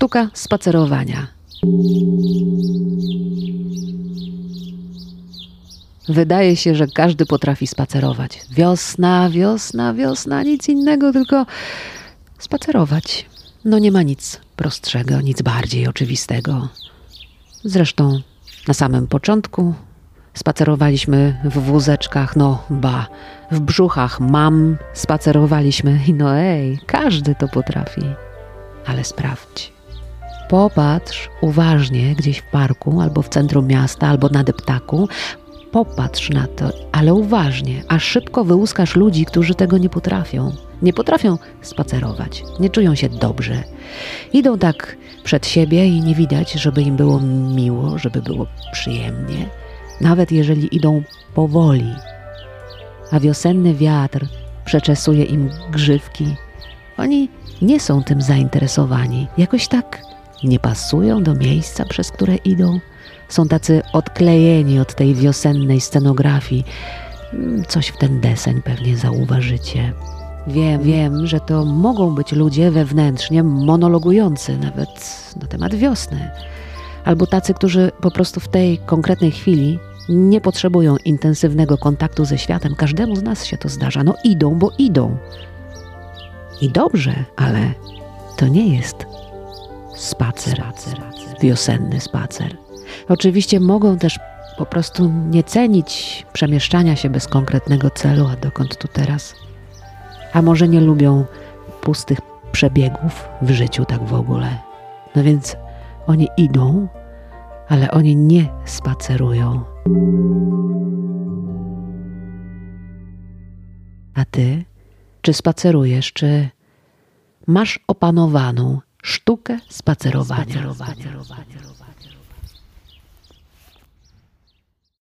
Sztuka spacerowania. Wydaje się, że każdy potrafi spacerować. Wiosna, wiosna, wiosna, nic innego, tylko spacerować. No nie ma nic prostszego, nic bardziej oczywistego. Zresztą na samym początku spacerowaliśmy w wózeczkach, no ba, w brzuchach mam spacerowaliśmy i no ej, każdy to potrafi. Ale sprawdź. Popatrz uważnie gdzieś w parku, albo w centrum miasta, albo na deptaku. Popatrz na to, ale uważnie, a szybko wyłuskasz ludzi, którzy tego nie potrafią. Nie potrafią spacerować, nie czują się dobrze. Idą tak przed siebie i nie widać, żeby im było miło, żeby było przyjemnie, nawet jeżeli idą powoli. A wiosenny wiatr przeczesuje im grzywki. Oni nie są tym zainteresowani. Jakoś tak nie pasują do miejsca, przez które idą. Są tacy odklejeni od tej wiosennej scenografii. Mm, Coś w ten deseń pewnie zauważycie. Wiem, wiem, że to mogą być ludzie wewnętrznie monologujący nawet na temat wiosny. Albo tacy, którzy po prostu w tej konkretnej chwili nie potrzebują intensywnego kontaktu ze światem. Każdemu z nas się to zdarza. No idą, bo idą. I dobrze, ale to nie jest spacer, wiosenny spacer. Oczywiście mogą też po prostu nie cenić przemieszczania się bez konkretnego celu, a dokąd tu teraz. A może nie lubią pustych przebiegów w życiu tak w ogóle. No więc oni idą, ale oni nie spacerują. A ty, czy spacerujesz, czy masz opanowaną sztukę spacerowania? spacerowania.